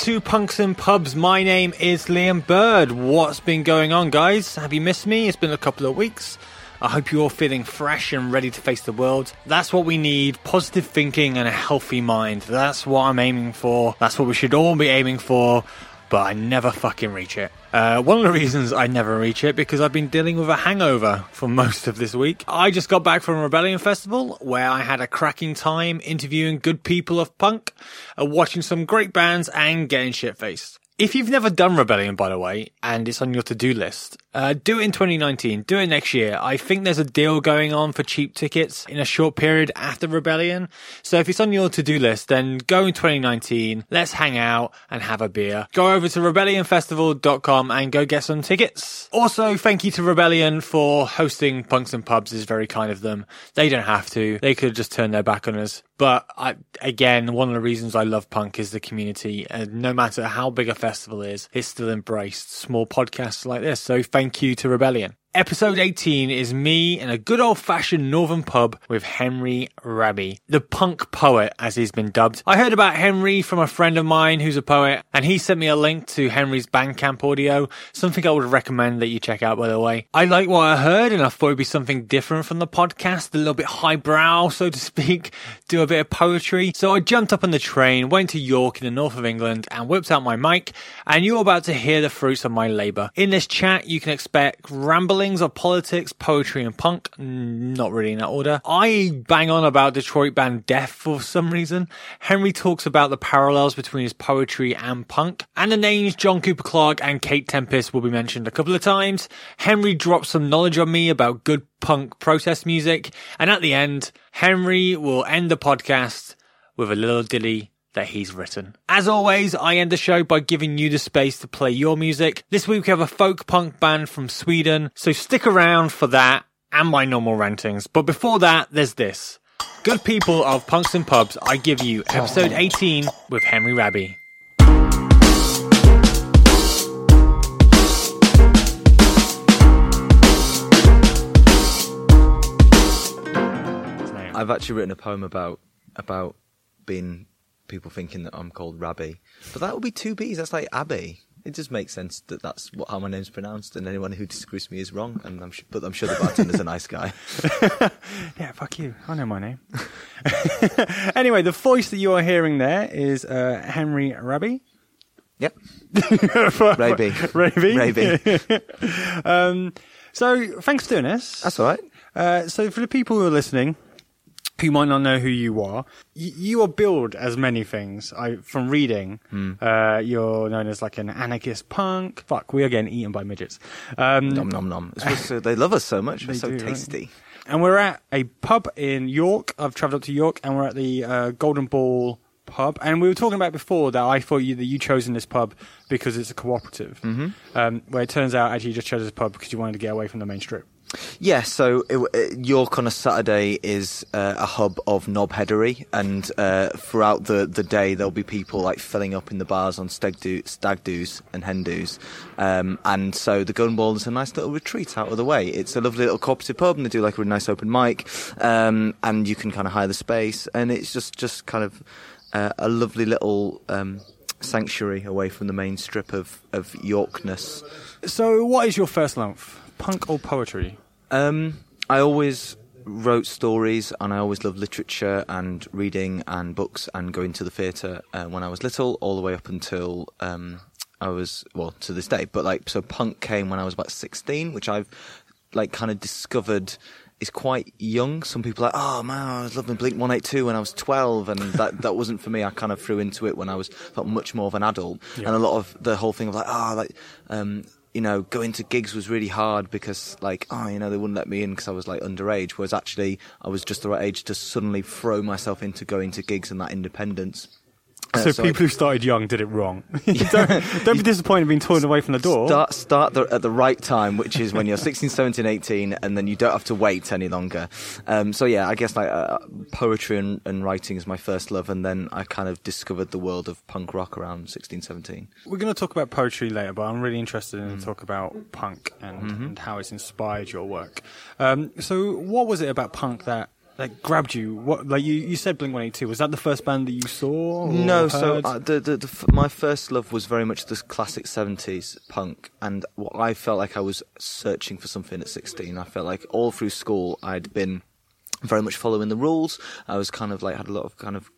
to Punks and Pubs. My name is Liam Bird. What's been going on, guys? Have you missed me? It's been a couple of weeks. I hope you're all feeling fresh and ready to face the world. That's what we need positive thinking and a healthy mind. That's what I'm aiming for. That's what we should all be aiming for but I never fucking reach it. Uh, one of the reasons I never reach it because I've been dealing with a hangover for most of this week. I just got back from Rebellion Festival where I had a cracking time interviewing good people of punk, uh, watching some great bands and getting shit faced. If you've never done Rebellion, by the way, and it's on your to-do list, uh, do it in 2019. Do it next year. I think there's a deal going on for cheap tickets in a short period after Rebellion. So if it's on your to-do list, then go in 2019. Let's hang out and have a beer. Go over to rebellionfestival.com and go get some tickets. Also, thank you to Rebellion for hosting Punks and Pubs. is very kind of them. They don't have to. They could have just turn their back on us. But I, again, one of the reasons I love punk is the community. And no matter how big a festival is, it's still embraced small podcasts like this. So thank thank you to Rebellion. Episode 18 is me in a good old fashioned northern pub with Henry Raby, the punk poet as he's been dubbed. I heard about Henry from a friend of mine who's a poet and he sent me a link to Henry's Bandcamp audio, something I would recommend that you check out by the way. I like what I heard and I thought it'd be something different from the podcast, a little bit highbrow so to speak, do a bit of poetry. So I jumped up on the train, went to York in the north of England and whipped out my mic and you're about to hear the fruits of my labour. In this chat you can expect rambling of politics, poetry, and punk. Not really in that order. I bang on about Detroit band Death for some reason. Henry talks about the parallels between his poetry and punk. And the names John Cooper Clarke and Kate Tempest will be mentioned a couple of times. Henry drops some knowledge on me about good punk protest music. And at the end, Henry will end the podcast with a little dilly that he's written. As always, I end the show by giving you the space to play your music. This week we have a folk punk band from Sweden, so stick around for that and my normal rantings. But before that, there's this. Good people of Punks and Pubs, I give you episode 18 with Henry Raby. I've actually written a poem about about being people thinking that I'm called Rabbi. But that would be two B's. That's like Abbey. It just makes sense that that's what, how my name's pronounced, and anyone who disagrees with me is wrong. And I'm, but I'm sure the bartender's a nice guy. yeah, fuck you. I know my name. anyway, the voice that you are hearing there is uh, Henry Rabbi. Yep. Raby. Raby. Raby. um, so thanks for doing this. That's all right. Uh, so for the people who are listening, who might not know who you are, you, you are billed as many things. I from reading, mm. uh, you're known as like an anarchist punk. Fuck, we are getting eaten by midgets. Um, nom nom nom. So, they love us so much. They're so do, tasty. Right? And we're at a pub in York. I've travelled up to York, and we're at the uh, Golden Ball pub. And we were talking about before that I thought you, that you chose in this pub because it's a cooperative. Mm-hmm. Um, where it turns out actually you just chose this pub because you wanted to get away from the main strip. Yeah, so it, it, York on a Saturday is uh, a hub of knobheadery, and uh, throughout the, the day there'll be people like filling up in the bars on stag, do, stag doos and hen doos, um, and so the Golden Ball is a nice little retreat out of the way. It's a lovely little cooperative pub, and they do like a really nice open mic, um, and you can kind of hire the space, and it's just just kind of uh, a lovely little. Um, sanctuary away from the main strip of, of Yorkness. So, what is your first love? Punk or poetry? Um, I always wrote stories and I always loved literature and reading and books and going to the theatre uh, when I was little, all the way up until um, I was, well, to this day. But like, so punk came when I was about 16, which I've like kind of discovered is quite young. Some people are like, oh man, I was loving Blink 182 when I was 12, and that, that wasn't for me. I kind of threw into it when I was much more of an adult, yeah. and a lot of the whole thing of like, oh, like um, you know, going to gigs was really hard because, like, oh, you know, they wouldn't let me in because I was like underage. Whereas actually, I was just the right age to suddenly throw myself into going to gigs and that independence. Uh, so, so, people who started young did it wrong. don't, don't, be disappointed being torn away from the door. Start, start the, at the right time, which is when you're 16, 17, 18, and then you don't have to wait any longer. Um, so yeah, I guess like uh, poetry and, and, writing is my first love, and then I kind of discovered the world of punk rock around 16, 17. We're going to talk about poetry later, but I'm really interested in mm. talk about punk and, mm-hmm. and, how it's inspired your work. Um, so what was it about punk that like grabbed you? What like you, you said Blink One Eighty Two. Was that the first band that you saw? No, so uh, the, the, the f- my first love was very much the classic seventies punk, and what I felt like I was searching for something at sixteen. I felt like all through school I'd been very much following the rules. I was kind of like had a lot of kind of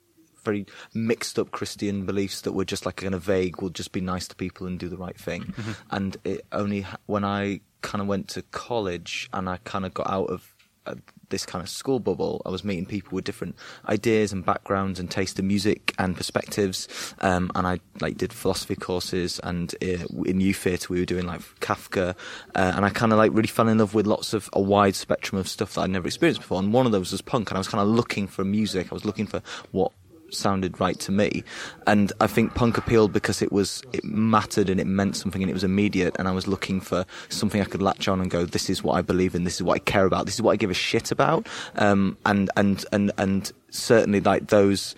very mixed up Christian beliefs that were just like kind of vague. We'll just be nice to people and do the right thing. And it only when I kind of went to college and I kind of got out of uh, this kind of school bubble, I was meeting people with different ideas and backgrounds and taste in music and perspectives. Um, and I like did philosophy courses and uh, in youth theatre we were doing like Kafka. Uh, and I kind of like really fell in love with lots of a wide spectrum of stuff that I'd never experienced before. And one of those was punk. And I was kind of looking for music. I was looking for what sounded right to me. And I think punk appealed because it was it mattered and it meant something and it was immediate and I was looking for something I could latch on and go, This is what I believe in, this is what I care about, this is what I give a shit about. Um and and and and certainly like those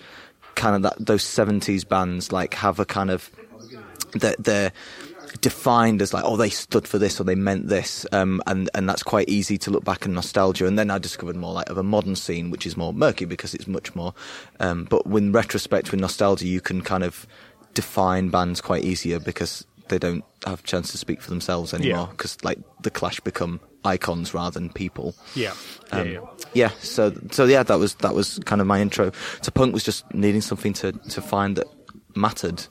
kind of that those seventies bands like have a kind of they're, they're defined as like oh they stood for this or they meant this um, and and that's quite easy to look back and nostalgia and then I discovered more like of a modern scene which is more murky because it's much more um, but with retrospect with nostalgia you can kind of define bands quite easier because they don't have a chance to speak for themselves anymore Yeah. because like the Clash become icons rather than people yeah, um, yeah, yeah. yeah, so so yeah, that was that was kind of my intro to punk. Was just needing something to to find that mattered.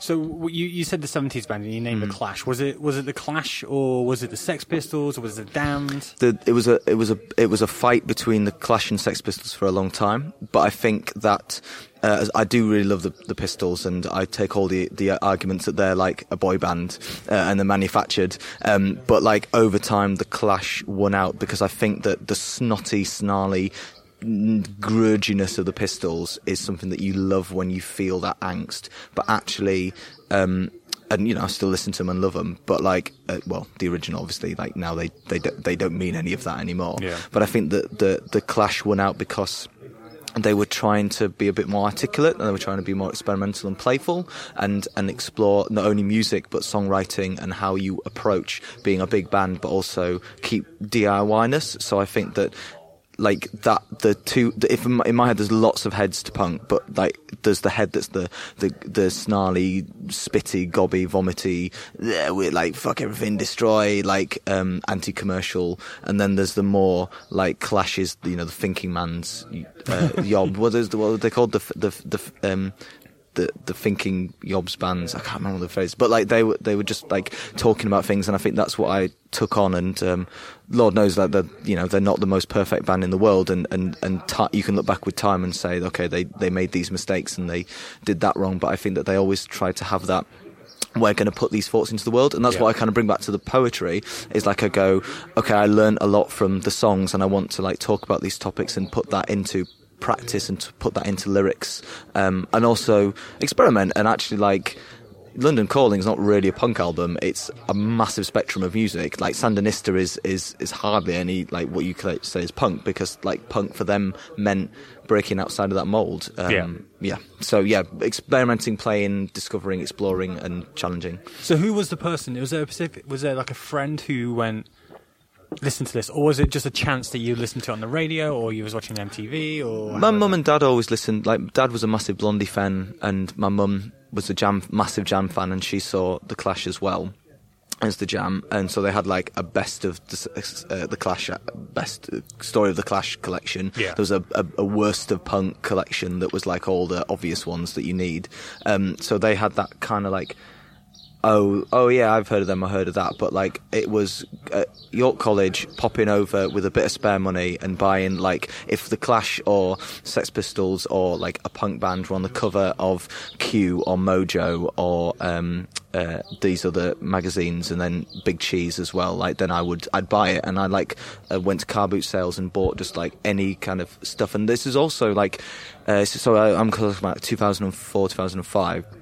So you you said the seventies band and you named Mm. the Clash. Was it was it the Clash or was it the Sex Pistols or was it Damned? The, it was a it was a it was a fight between the Clash and Sex Pistols for a long time. But I think that uh, I do really love the, the Pistols, and I take all the the arguments that they're like a boy band uh, and they're manufactured. Um, but like over time, the Clash won out because I think that the snotty, snarly. Grudginess of the Pistols is something that you love when you feel that angst, but actually, um, and you know, I still listen to them and love them, but like, uh, well, the original, obviously, like now they they don't, they don't mean any of that anymore. Yeah. But I think that the the Clash won out because they were trying to be a bit more articulate and they were trying to be more experimental and playful and and explore not only music but songwriting and how you approach being a big band but also keep DIY-ness. So I think that like that the two the, if in my, in my head there's lots of heads to punk but like there's the head that's the the the snarly spitty gobby vomity yeah, we're like fuck everything destroy like um anti-commercial. And then there's the more like clashes you know the thinking man's uh, yob. What is the what are they called? The the the um the the thinking yobs bands I can't remember the phrase but like they were they were just like talking about things and I think that's what I took on and um Lord knows that they're you know they're not the most perfect band in the world and and and ti you can look back with time and say okay they they made these mistakes and they did that wrong but I think that they always try to have that we're going to put these thoughts into the world and that's Yeah. what I kind of bring back to the poetry is like I go okay I learned a lot from the songs and I want to like talk about these topics and put that into practice and to put that into lyrics um, and also experiment and actually like London Calling is not really a punk album. It's a massive spectrum of music. Like Sandinista is is is hardly any like what you could say is punk because like punk for them meant breaking outside of that mold. Um, Yeah. yeah. So yeah, experimenting, playing, discovering, exploring, and challenging. So who was the person? Was there a specific? Was there like a friend who went? Listen to this, or was it just a chance that you listened to it on the radio, or you was watching MTV, or My mum and dad always listened. Like, dad was a massive Blondie fan, and my mum was a Jam, massive Jam fan, and she saw the Clash as well as the Jam, and so they had like a best of the, uh, the Clash, uh, best uh, story of the Clash collection. Yeah. There was a, a, a worst of punk collection that was like all the obvious ones that you need. Um, so they had that kind of like oh, oh yeah, I've heard of them, I heard of that. But like, it was at York College popping over with a bit of spare money and buying like, if the Clash or Sex Pistols or like a punk band were on the cover of Q or Mojo or um, uh, these other magazines, and then Big Cheese as well. Like, then I would, I'd buy it, and I like uh, went to car boot sales and bought just like any kind of stuff. And this is also like, uh, so I, I'm talking about 2004, 2005.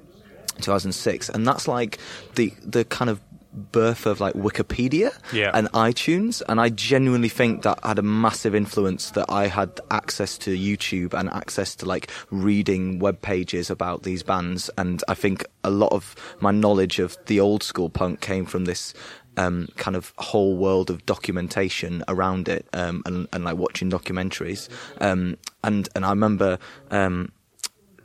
2006 and that's like the the kind of birth of like Wikipedia Yeah. and iTunes and I genuinely think that had a massive influence that I had access to YouTube and access to like reading web pages about these bands and I think a lot of my knowledge of the old school punk came from this um, kind of whole world of documentation around it, um, and, and like watching documentaries. Um, and and I remember um,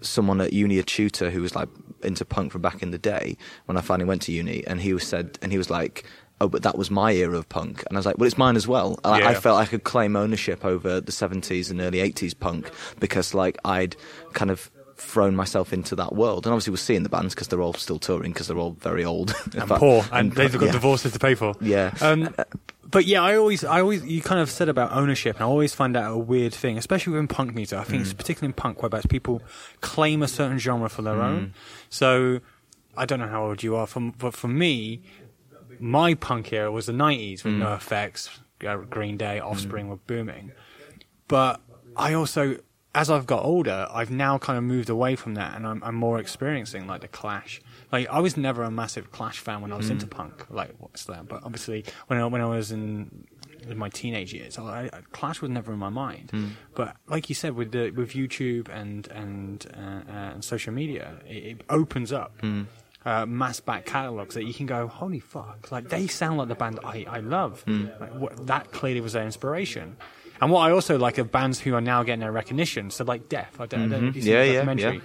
someone at uni, a tutor who was like into punk from back in the day, when I finally went to uni, and he was said, and he was like. Oh, but that was my era of punk, and I was like, "Well, it's mine as well." I, I felt I could claim ownership over the '70s and early '80s punk because, like, I'd kind of thrown myself into that world, and obviously we're seeing the bands because they're all still touring because they're all very old and fact- poor, and they've got yeah. divorces to pay for. Yeah. Um, but yeah, I always, I always, you kind of said about ownership, and I always find that a weird thing, especially in punk music. I think, Mm. it's particularly in punk, whereabouts people claim a certain genre for Mm. their own. So, I don't know how old you are, from, but for me, my punk era was the '90s Mm. with NOFX, uh, Green Day, Offspring were booming. But I also, as I've got older, I've now kind of moved away from that, and I'm, I'm more experiencing like the Clash. Like I was never a massive Clash fan when I was into punk, like what's that? But obviously, when I, when I was in in my teenage years, I, I, Clash was never in my mind. But like you said, with the with YouTube and and uh, uh, and social media, it, it opens up. Uh, mass back catalogs that you can go, holy fuck! Like they sound like the band I, I love. Like, what, that clearly was their inspiration. And what I also like of bands who are now getting their recognition, so like Death, I don't, I don't know if you've seen Yeah, the yeah, documentary.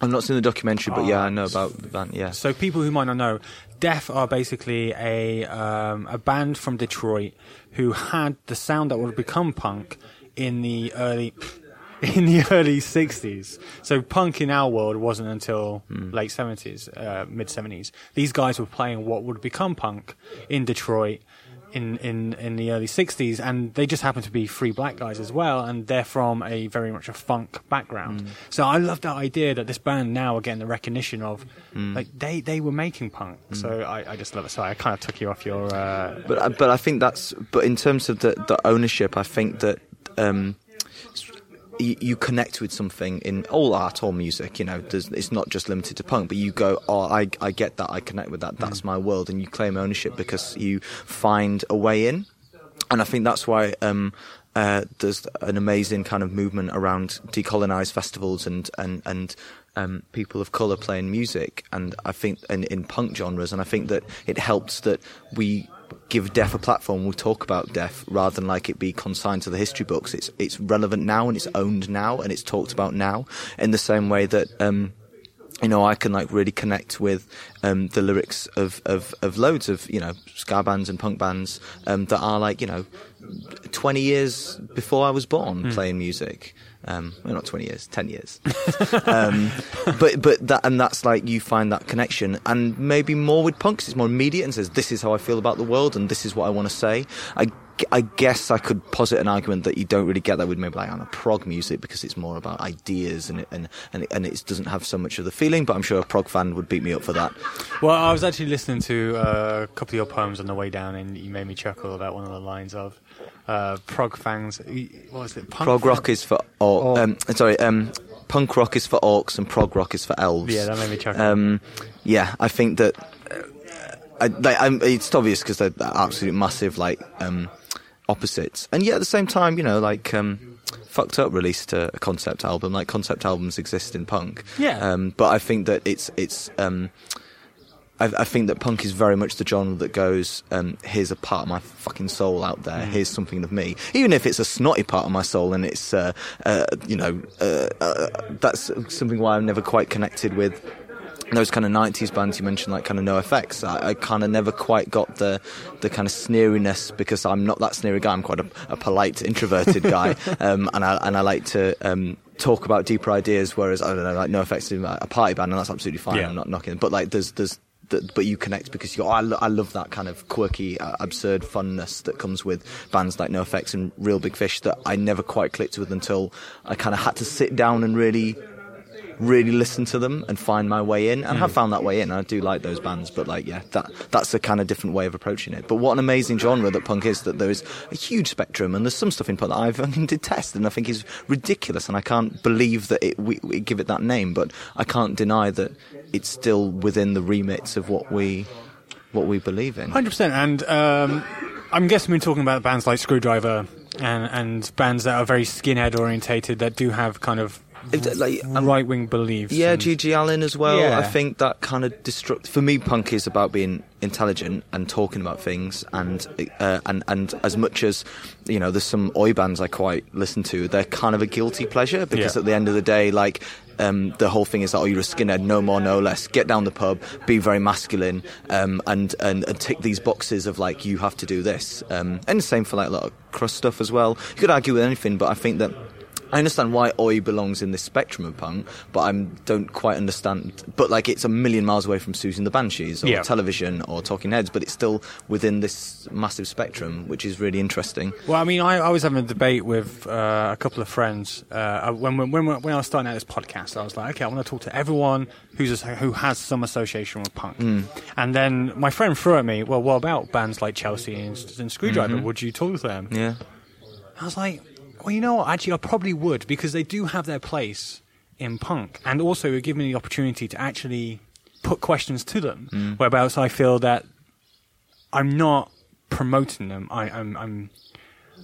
I've not seen the documentary, but yeah, I know about the band. Yeah, So people who might not know, Death are basically a um, a band from Detroit who had the sound that would become punk in the early in the early 60s. So punk in our world wasn't until late 70s, uh, mid 70s. These guys were playing what would become punk in Detroit in, in, in the early 60s, and they just happen to be free black guys as well, and they're from a very much a funk background. So I love that idea that this band now are getting the recognition of, like, they, they were making punk. So I, I just love it. Sorry, I kind of took you off your. Uh, but I- but I think that's but in terms of the the ownership, I think that. Um, you, you connect with something in all art or music, you know, there's, it's not just limited to punk, but you go, oh, I, I get that, I connect with that, that's my world, and you claim ownership because you find a way in. And I think that's why um, uh, there's an amazing kind of movement around decolonized festivals and and and um, people of color playing music. And I think in, in punk genres, and I think that it helps that we give Death a platform. We talk about Death rather than like it be consigned to the history books. It's it's relevant now and it's owned now and it's talked about now. In the same way that. Um, you know, I can like really connect with um, the lyrics of, of, of loads of you know ska bands and punk bands um, that are like you know twenty years before I was born playing music. Um, well, not twenty years, ten years. um, but but that and that's like you find that connection, and maybe more with punks. It's more immediate and says this is how I feel about the world, and this is what I want to say. I I guess I could posit an argument that you don't really get that with maybe like on a prog music because it's more about ideas and it, and and it, and it doesn't have so much of the feeling. But I'm sure a prog fan would beat me up for that. Well, I was actually listening to uh, a couple of your poems on the way down, and you made me chuckle about one of the lines of uh, prog fans. What was it? Punk Prog fan- rock is for or, Or- um, sorry, um, punk rock is for orcs and prog rock is for elves. Yeah, that made me chuckle. Um, yeah, I think that uh, I, like, I'm, it's obvious because they're, they're absolute massive like um, opposites, and yet at the same time, you know, like. Um, Fucked Up released a, a concept album. Like concept albums exist in punk. Yeah. Um, but I think that it's it's. Um, I, I think that punk is very much the genre that goes, um, here's a part of my fucking soul out there. Here's something of me, even if it's a snotty part of my soul, and it's, uh, uh, you know, uh, uh, that's something why I'm never quite connected with those kind of 90s bands you mentioned like kind of NOFX i, I kind of never quite got the the kind of sneeriness because i'm not that sneery guy i'm quite a, a polite introverted guy um, and i and i like to um, talk about deeper ideas whereas i don't know like NOFX is a party band and that's absolutely fine Yeah. i'm not knocking it. but like there's there's th- but you connect because you go, oh, I, lo- I love that kind of quirky, uh, absurd funness that comes with bands like NOFX and Real Big Fish that I never quite clicked with until I kind of had to sit down and really really listen to them and find my way in. And have found that way in. I do like those bands but like yeah that that's a kind of different way of approaching it. But what an amazing genre that punk is that there is a huge spectrum and there's some stuff in punk that i fucking detest and i think is ridiculous. And i can't believe that it we, we give it that name but i can't deny that it's still within the remits of what we what we believe in. Hundred percent, and um, I'm guessing we're talking about bands like Skrewdriver and and bands that are very skinhead orientated that do have kind of If- like, right wing beliefs. Yeah, and- G.G. Allen as well. Yeah. I think that kind of destruct. For me, punk is about being intelligent and talking about things, and uh, and and as much as you know, there's some oi bands I quite listen to. They're kind of a guilty pleasure because Yeah. at the end of the day, like. Um, the whole thing is that oh you're a skinhead no more no less get down the pub be very masculine um, and, and and tick these boxes of like you have to do this um, and the same for like a lot of crust stuff as well you could argue with anything but I think that I understand why Oi belongs in this spectrum of punk, but I don't quite understand. But like, it's a million miles away from Siouxsie and the Banshees or Yeah. television or Talking Heads, but it's still within this massive spectrum, which is really interesting. Well, I mean, I, I was having a debate with uh, a couple of friends uh, when, when, when, when I was starting out this podcast. I was like, okay, I want to talk to everyone who's a, who has some association with punk. And then my friend threw at me, well, what about bands like Chelsea and, and Skrewdriver? Would you talk to them? Yeah, I was like, well, you know what? Actually, I probably would because they do have their place in punk, and also it would give me the opportunity to actually put questions to them. Hmm. Whereabouts I feel that I'm not promoting them. I, I'm I'm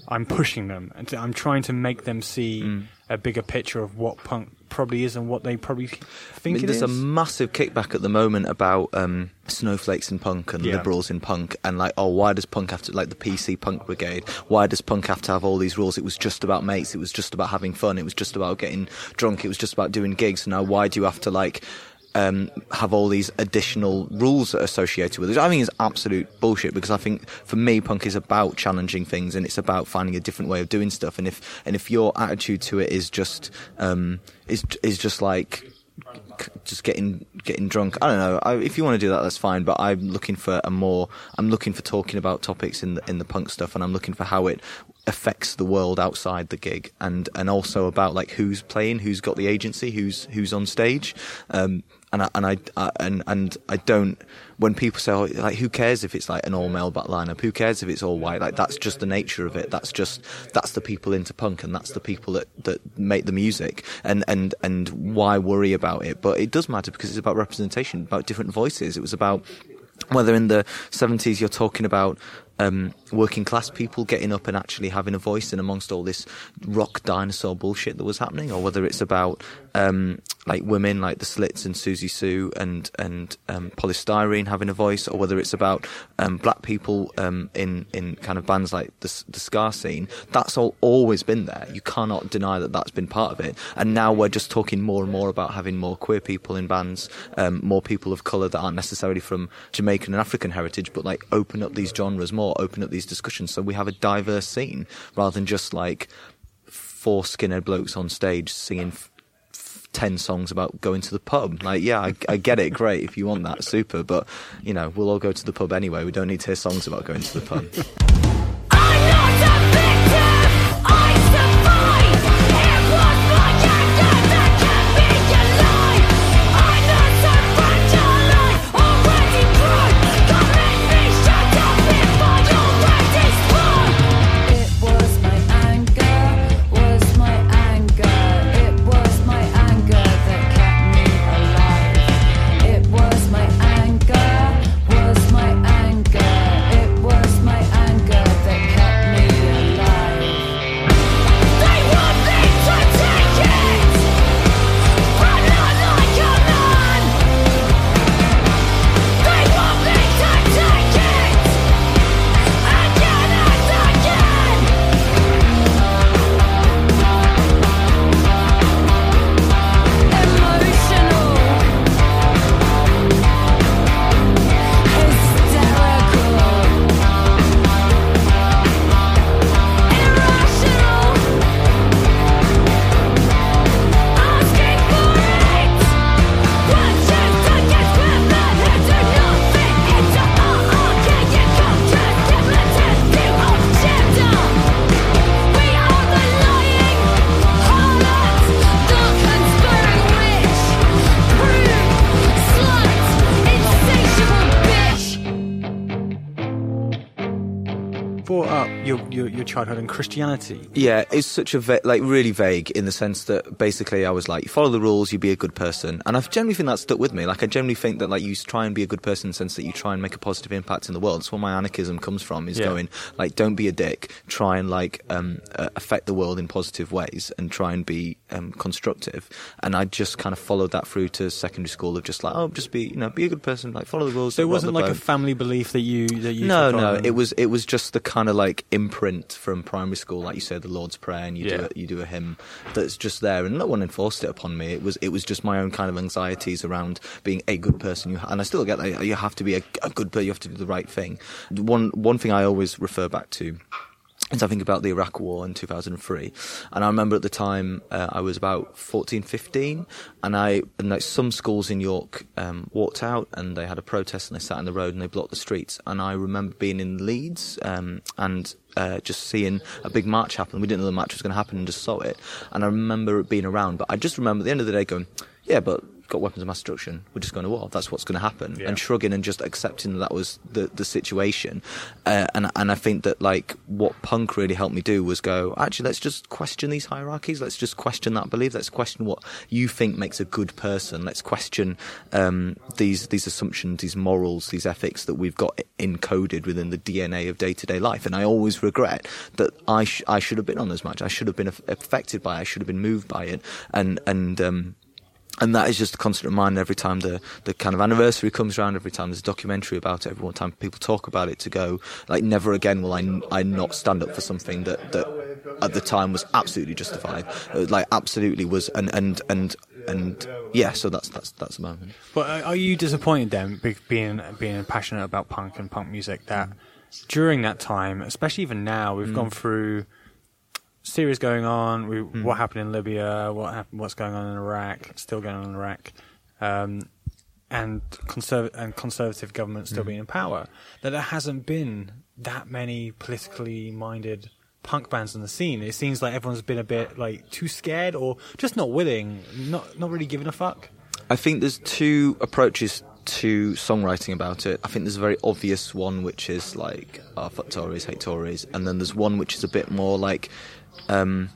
I'm pushing them, and I'm trying to make them see hmm. A bigger picture of what punk probably is and what they probably think I mean, it there's is. a massive kickback at the moment about um, snowflakes in punk and Yeah. liberals in punk, and like, oh, why does punk have to like the PC punk brigade? Why does punk have to have all these rules? It was just about mates. It was just about having fun. It was just about getting drunk. It was just about doing gigs. Now, why do you have to like? Um, have all these additional rules associated with it. I think it's absolute bullshit because I think for me, punk is about challenging things and it's about finding a different way of doing stuff. And if and if your attitude to it is just um, is is just like just getting getting drunk. I don't know. I, if you want to do that, that's fine. But I'm looking for a more. I'm looking for talking about topics in the in the punk stuff, and I'm looking for how it affects the world outside the gig, and and also about like who's playing, who's got the agency, who's who's on stage. Um, and I, and I, I and and I don't. When people say, oh, like, who cares if it's like an all male back lineup? Who cares if it's all white? Like, that's just the nature of it. That's just that's the people into punk, and that's the people that that make the music. And and and why worry about it? But it does matter because it's about representation, about different voices. It was about whether in the 70s you're talking about um, working class people getting up and actually having a voice in amongst all this rock dinosaur bullshit that was happening, or whether it's about um, like women like the Slits and Siouxsie Sioux and and um, Poly Styrene having a voice, or whether it's about um, black people um, in in kind of bands like the, the ska scene. That's all always been there. You cannot deny that that's been part of it. And now we're just talking more and more about having more queer people in bands, um, more people of color that aren't necessarily from Jamaican and African heritage, but like open up these genres more, open up these discussions, so we have a diverse scene rather than just like four skinhead blokes on stage singing. F- 10 songs about going to the pub. Like, yeah, I, I get it. Great. If you want that, super. But, you know, we'll all go to the pub anyway. We don't need to hear songs about going to the pub. childhood and Christianity. Yeah, it's such a va- like really vague in the sense that basically I was like, you follow the rules, you be a good person, and I generally think that stuck with me. Like I generally think that like you try and be a good person in the sense that you try and make a positive impact in the world. That's where my anarchism comes from. Is Yeah. going like, don't be a dick. Try and like um, uh, affect the world in positive ways and try and be um, constructive. And I just kind of followed that through to secondary school of just like, oh, just be you know be a good person, like follow the rules. So it wasn't like a family belief that you that you. No, no. It was it was just the kind of like imprint from primary school, like you said, the Lord's Prayer, and you Yeah. do a, you do a hymn that's just there, and no one enforced it upon me. It was it was just my own kind of anxieties around being a good person. You, and I still get that you have to be a, a good person. You have to do the right thing. One one thing I always refer back to is I think about the Iraq War in 2003, and I remember at the time uh, I was about 14, 15, and I and like some schools in York um, walked out and they had a protest and they sat in the road and they blocked the streets, and I remember being in Leeds um, and. Uh, just seeing a big march happen. We didn't know the march was going to happen and just saw it. And I remember it being around, but I just remember at the end of the day going, yeah, but got weapons of mass destruction. We're just going to war. That's what's going to happen. Yeah. And shrugging and just accepting that that was the the situation. Uh, and and I think that like what punk really helped me do was go actually let's just question these hierarchies. Let's just question that belief. Let's question what you think makes a good person. Let's question um, these these assumptions, these morals, these ethics that we've got encoded within the DNA of day to day life. And I always regret that I sh- I should have been on as much. I should have been aff- affected by. it. I should have been moved by it. And and um, and that is just a constant reminder every time the, the kind of anniversary comes around, every time there's a documentary about it, every one time people talk about it, to go like never again will I, I not stand up for something that, that at the time was absolutely justified, Uh, like absolutely was, and and and and yeah. So that's that's that's the moment. But are are you disappointed then, being being passionate about punk and punk music, that during that time, especially even now, we've gone through series going on. We, hmm. What happened in Libya? What happened? What's going on in Iraq? Still going on in Iraq, um, and conserv- and conservative government still hmm. being in power. That there hasn't been that many politically minded punk bands on the scene. It seems like everyone's been a bit like too scared or just not willing, not not really giving a fuck. I think there's two approaches to songwriting about it. I think there's a very obvious one, which is like, oh, fuck Tories, hate Tories. And then there's one which is a bit more like, um,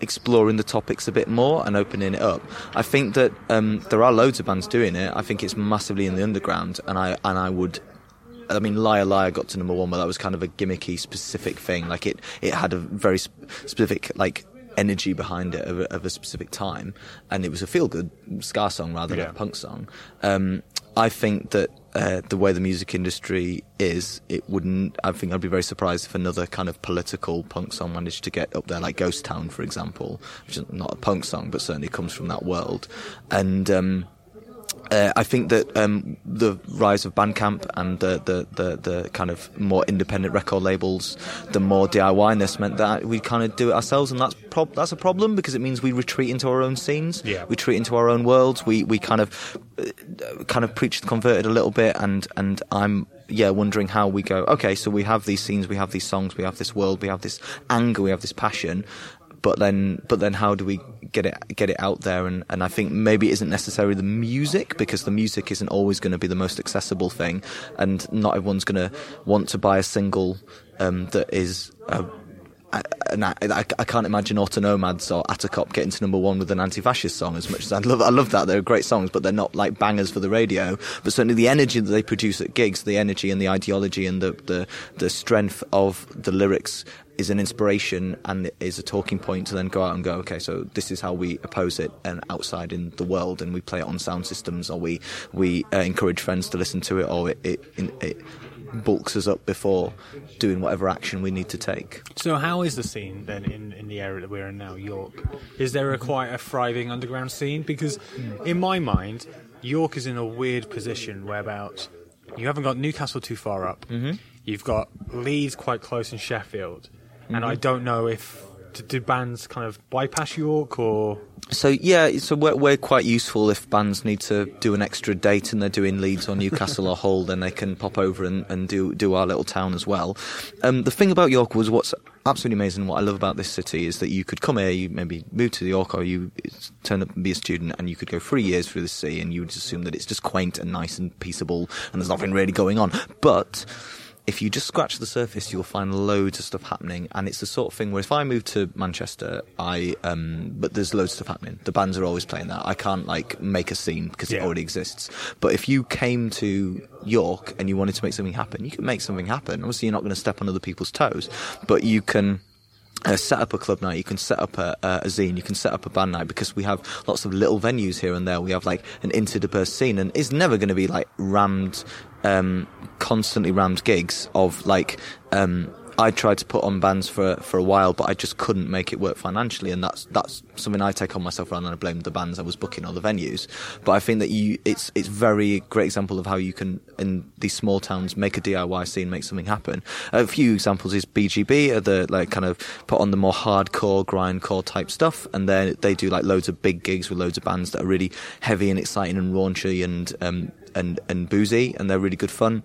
exploring the topics a bit more and opening it up. I think that um, there are loads of bands doing it. I think it's massively in the underground, and I and I would. I mean, Liar Liar got to number one, but that was kind of a gimmicky, specific thing. Like it, it had a very sp- specific like energy behind it of a, of a specific time, and it was a feel-good ska song rather than Yeah. a punk song. Um, I think that uh, the way the music industry is, it wouldn't. I think I'd be very surprised if another kind of political punk song managed to get up there, like Ghost Town, for example, which is not a punk song, but certainly comes from that world. And um, uh, I think that um, the rise of Bandcamp and the, the, the, the kind of more independent record labels, the more DIY-ness meant that we kind of do it ourselves, and that's prob- that's a problem because it means we retreat into our own scenes, Yeah. we retreat into our own worlds, we we kind of uh, kind of preach the converted a little bit, and and I'm yeah wondering how we go. Okay, so we have these scenes, we have these songs, we have this world, we have this anger, we have this passion, but then but then how do we get it get it out there? And, and I think maybe it isn't necessarily the music because the music isn't always going to be the most accessible thing and not everyone's going to want to buy a single um, that is uh, I, and I, I, I can't imagine Autonomads or Atacop getting to number one with an anti-fascist song as much as I love. I love that they're great songs, but they're not like bangers for the radio. But certainly the energy that they produce at gigs, the energy and the ideology and the the, the strength of the lyrics is an inspiration and is a talking point to then go out and go, okay, so this is how we oppose it and outside in the world, and we play it on sound systems, or we we uh, encourage friends to listen to it, or it it, it bulks us up before doing whatever action we need to take. So how is the scene then in, in the area that we're in now, York? Is there a quite a thriving underground scene? Because in my mind, York is in a weird position whereabouts you haven't got Newcastle too far up. Mm-hmm. You've got Leeds quite close in Sheffield, and I don't know if do, bands kind of bypass York or So yeah, so we're, we're quite useful if bands need to do an extra date and they're doing Leeds or Newcastle or Hull, then they can pop over and, and do do our little town as well. Um, the thing about York was what's absolutely amazing. What I love about this city is that you could come here, you maybe move to York, or you turn up and be a student, and you could go three years through the city, and you would assume that it's just quaint and nice and peaceable, and there's nothing really going on, but if you just scratch the surface, you'll find loads of stuff happening. And it's the sort of thing where if I move to Manchester, I um, but there's loads of stuff happening. The bands are always playing that. I can't like make a scene because it already exists. But if you came to York and you wanted to make something happen, you can make something happen. Obviously, you're not going to step on other people's toes, but you can uh, set up a club night, you can set up a, a, zine, you can set up a band night because we have lots of little venues here and there. We have like an interdispersed scene, and it's never going to be like rammed, um, constantly rammed gigs of like. Um, I tried to put on bands for for a while, but I just couldn't make it work financially, and that's that's something I take on myself rather than I blame the bands I was booking or the venues. But I think that you, it's it's very great example of how you can in these small towns make a DIY scene, make something happen. A few examples is BGB, are the like kind of put on the more hardcore grindcore type stuff, and then they do like loads of big gigs with loads of bands that are really heavy and exciting and raunchy and um and and boozy, and they're really good fun.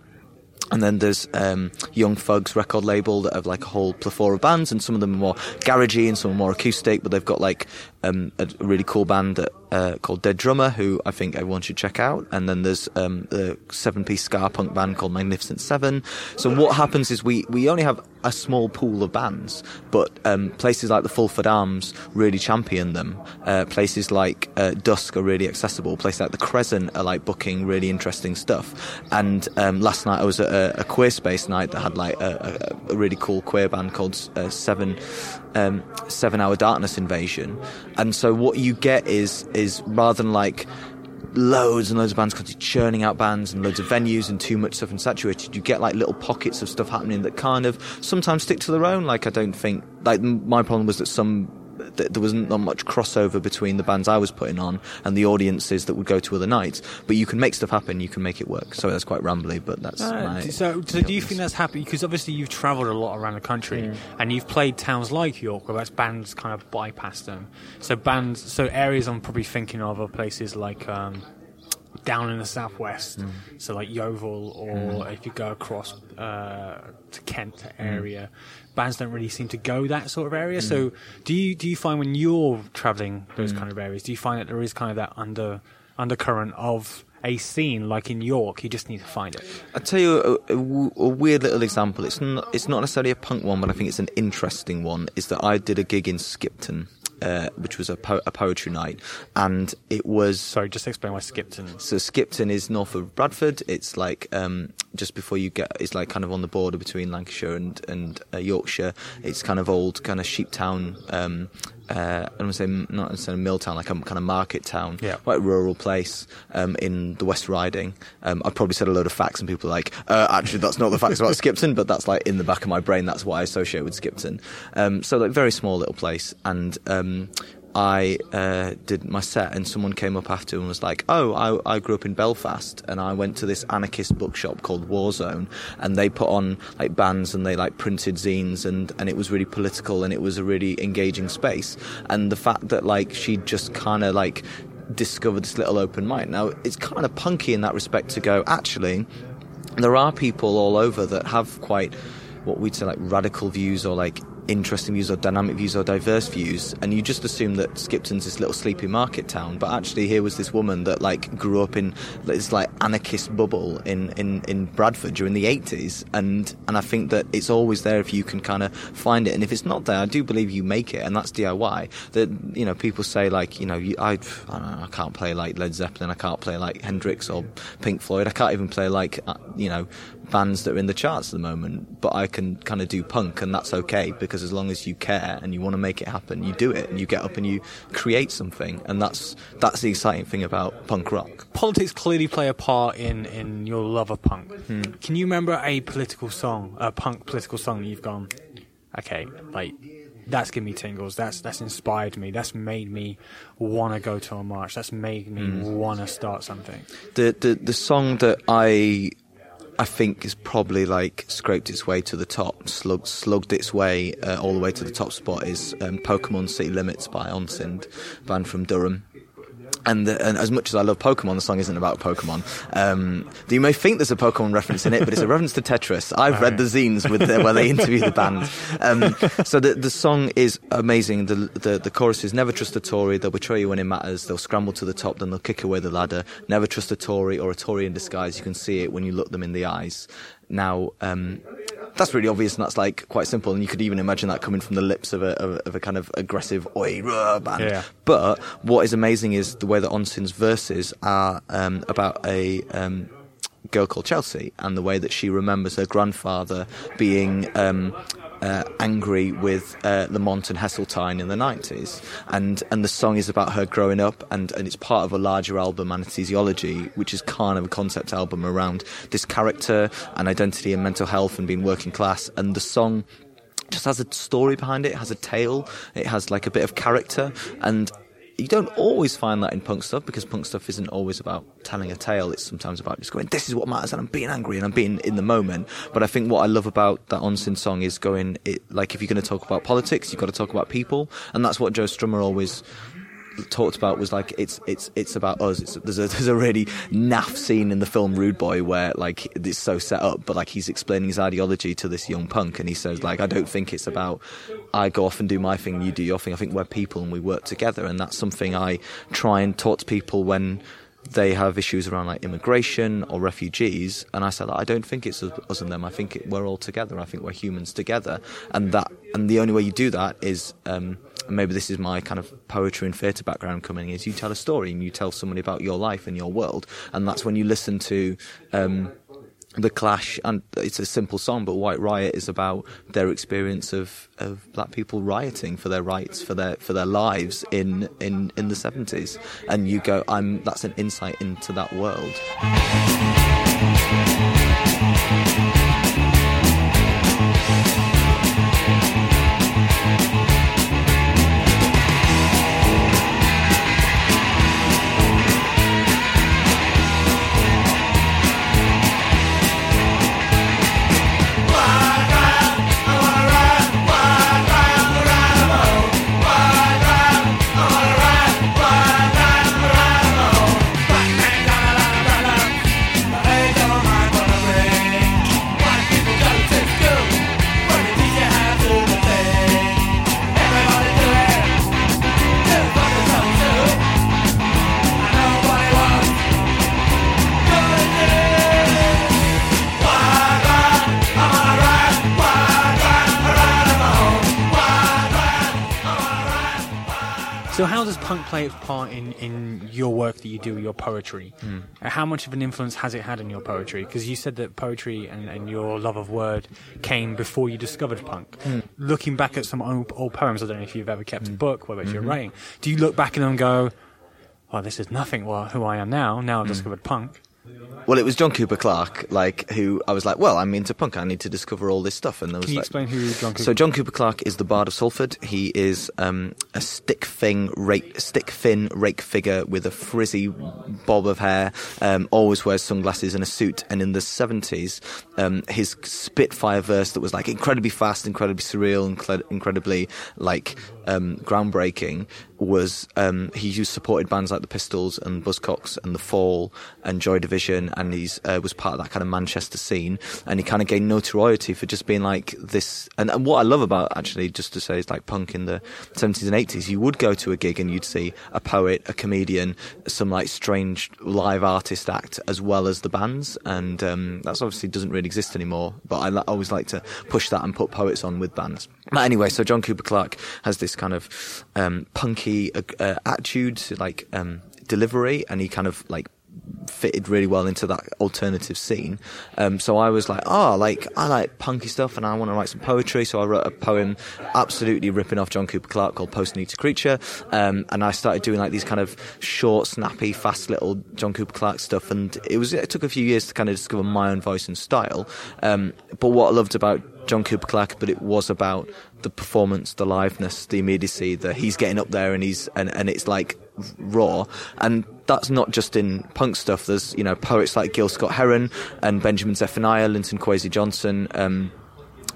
And then there's um, Young Thugs record label that have like a whole plethora of bands, and some of them are more garagey and some are more acoustic. But they've got like um, a really cool band uh, called Dead Drummer, who I think everyone should check out. And then there's um, a seven-piece ska punk band called Magnificent Seven. So what happens is we we only have a small pool of bands, but um, places like the Fulford Arms really champion them. Uh, places like uh, Dusk are really accessible. Places like the Crescent are like booking really interesting stuff. And um, last night I was at a, a queer space night that had like a, a, a really cool queer band called uh, Seven um, Seven Hour Darkness Invasion. And so what you get is is rather than like loads and loads of bands constantly churning out bands and loads of venues and too much stuff and saturated, you get like little pockets of stuff happening that kind of sometimes stick to their own. Like I don't think like my problem was that some th- there wasn't not much crossover between the bands I was putting on and the audiences that would go to other nights. But you can make stuff happen, you can make it work. So that's quite rambly, but that's Uh, my. so, so do you think that's happy? Because obviously you've travelled a lot around the country, and you've played towns like York, where that's bands kind of bypass them. So bands, so areas I'm probably thinking of are places like um, down in the southwest, mm. so like Yeovil, or mm. if you go across uh, to Kent area, mm. bands don't really seem to go that sort of area. So do you do you find when you're travelling those kind of areas, do you find that there is kind of that under undercurrent of a scene like in York? You just need to find it. I'll tell you a weird little example. It's not, it's not necessarily a punk one, but I think it's an interesting one. Is that I did a gig in Skipton, uh, which was a, po- a poetry night, and it was Sorry, just explain why Skipton. so Skipton is north of Bradford. It's like um, just before you get. It's like kind of on the border between Lancashire and and uh, Yorkshire. It's kind of old, kind of sheep town. Um, uh, I don't want to say not necessarily mill town, like a kind of market town, Yeah. quite a rural place um, in the West Riding. Um, I've probably said a load of facts, and people are like, uh, actually, that's not the facts about Skipton, but that's like in the back of my brain. That's why I associate with Skipton. Um, so like very small little place, and um, I uh, did my set, and someone came up after and was like, "Oh, I, I grew up in Belfast, and I went to this anarchist bookshop called Warzone, and they put on like bands and they like printed zines, and and it was really political, and it was a really engaging space. And the fact that like she just kind of like discovered this little open mic. Now it's kind of punky in that respect to go actually." there are people all over that have quite what we'd say like radical views or like interesting views or dynamic views or diverse views and you just assume that Skipton's this little sleepy market town but actually here was this woman that like grew up in this like anarchist bubble in in in Bradford during the 80s and and I think that it's always there if you can kind of find it and if it's not there I do believe you make it and that's DIY that you know people say like you know you, I I, know, I can't play like Led Zeppelin I can't play like Hendrix or Pink Floyd I can't even play like uh, you know bands that are in the charts at the moment but I can kind of do punk and that's okay because as long as you care and you want to make it happen you do it and you get up and you create something and that's that's the exciting thing about punk rock Politics clearly play a part in, in your love of punk. Hmm. Can you remember a political song, a punk political song that you've gone, okay, like that's given me tingles. That's that's inspired me. That's made me want to go to a march. That's made me hmm. want to start something. the the the song that I I think is probably like scraped its way to the top, slugged, slugged its way uh, all the way to the top spot is um, Pokemon City Limits by Onsind, band from Durham. And, the, and as much as I love Pokemon, the song isn't about Pokemon. Um, you may think there's a Pokemon reference in it, but it's a reference to Tetris. I've read the zines with the, where they interview the band. Um, so the the song is amazing. The, the the chorus is never trust a Tory. They'll betray you when it matters. They'll scramble to the top, then they'll kick away the ladder. Never trust a Tory or a Tory in disguise. You can see it when you look them in the eyes. Now, um, that's really obvious and that's like quite simple. And you could even imagine that coming from the lips of a, of, a- of a kind of aggressive oi rah band. Yeah. But what is amazing is the way that Onsind's verses are um, about a um, girl called Chelsea and the way that she remembers her grandfather being. Um, uh, angry with uh, Lamont and Heseltine in the 90s. And, and the song is about her growing up, and, and it's part of a larger album, Anesthesiology, which is kind of a concept album around this character and identity and mental health and being working class. And the song just has a story behind it, it has a tale, it has like a bit of character, and you don't always find that in punk stuff because punk stuff isn't always about telling a tale. It's sometimes about just going, "This is what matters," and I'm being angry and I'm being in the moment. But I think what I love about that Onsind song is going, it, like if you're going to talk about politics, you've got to talk about people, and that's what Joe Strummer always talked about was like it's it's it's about us. It's, there's a there's a really naff scene in the film Rude Boy where like it's so set up, but like he's explaining his ideology to this young punk, and he says like I don't think it's about I go off and do my thing, you do your thing. I think we're people and we work together, and that's something I try and talk to people when they have issues around like immigration or refugees, and I said I don't think it's us and them. I think it, we're all together. I think we're humans together, and that and the only way you do that is. Um, and maybe this is my kind of poetry and theatre background coming in, is you tell a story and you tell somebody about your life and your world. And that's when you listen to um, The Clash, and it's a simple song, but White Riot is about their experience of, of black people rioting for their rights, for their for their lives in, in, in the 70s. And you go, I'm that's an insight into that world. Punk play its part in, in your work that you do, your poetry? Uh, How much of an influence has it had in your poetry? Because you said that poetry and, and your love of word came before you discovered punk. Hmm. Looking back at some old, old poems, I don't know if you've ever kept a hmm. book, whether it's your mm-hmm. writing, do you look back at them and go, well, this is nothing well, who I am now. Now I've discovered punk. Well, it was John Cooper Clarke, like who I was like, well, I'm into punk. I need to discover all this stuff. And there was Can you like, explain who John Cooper So John Cooper Clarke is the Bard of Salford. He is um, a stick fin rake, stick fin rake figure with a frizzy bob of hair. Um, always wears sunglasses and a suit. And in the seventies, um, his Spitfire verse that was like incredibly fast, incredibly surreal, incre- incredibly like um, groundbreaking was um, he used supported bands like the Pistols and Buzzcocks and the Fall and Joy Division, and he uh, was part of that kind of Manchester scene, and he kind of gained notoriety for just being like this. And, and what I love about actually, just to say, is like punk in the seventies and eighties. You would go to a gig and you'd see a poet, a comedian, some like strange live artist act, as well as the bands, and um, that's obviously doesn't really exist anymore. But I always like to push that and put poets on with bands. But anyway, so John Cooper Clarke has this kind of um, punky uh, uh, attitude, like um, delivery, and he kind of like fitted really well into that alternative scene. Um, so I was like, oh, like I like punky stuff, and I want to write some poetry. So I wrote a poem, absolutely ripping off John Cooper Clarke, called "Post Eater Creature," um, and I started doing like these kind of short, snappy, fast little John Cooper Clarke stuff. And it was it took a few years to kind of discover my own voice and style. Um, but what I loved about John Cooper Clarke, but it was about the performance, the liveness, the immediacy, the he's getting up there and he's and, and it's like raw. And that's not just in punk stuff. There's you know poets like Gil Scott Heron and Benjamin Zephaniah, Linton Kwesi Johnson, um,